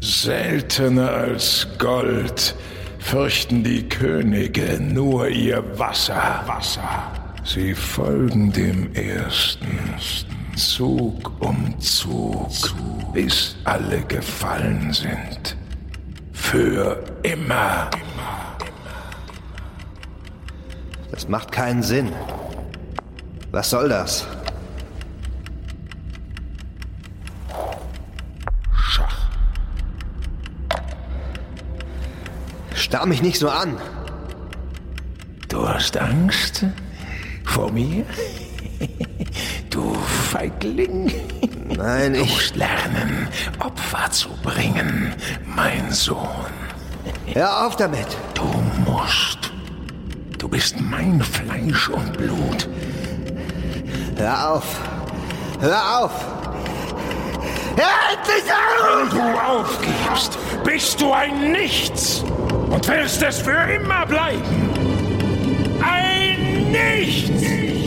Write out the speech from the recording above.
Seltener als Gold fürchten die Könige nur ihr Wasser. Wasser. Sie folgen dem ersten Zug um Zug, bis alle gefallen sind. Für immer. Das macht keinen Sinn. Was soll das? Starr mich nicht so an. Du hast Angst vor mir? Du Feigling. Nein, Du ich. musst lernen, Opfer zu bringen, mein Sohn. Hör auf damit. Du musst. Du bist mein Fleisch und Blut. Hör auf. Hör auf. Hör endlich auf! Wenn du aufgibst, bist du ein Nichts und wirst es für immer bleiben. Ein Nichts!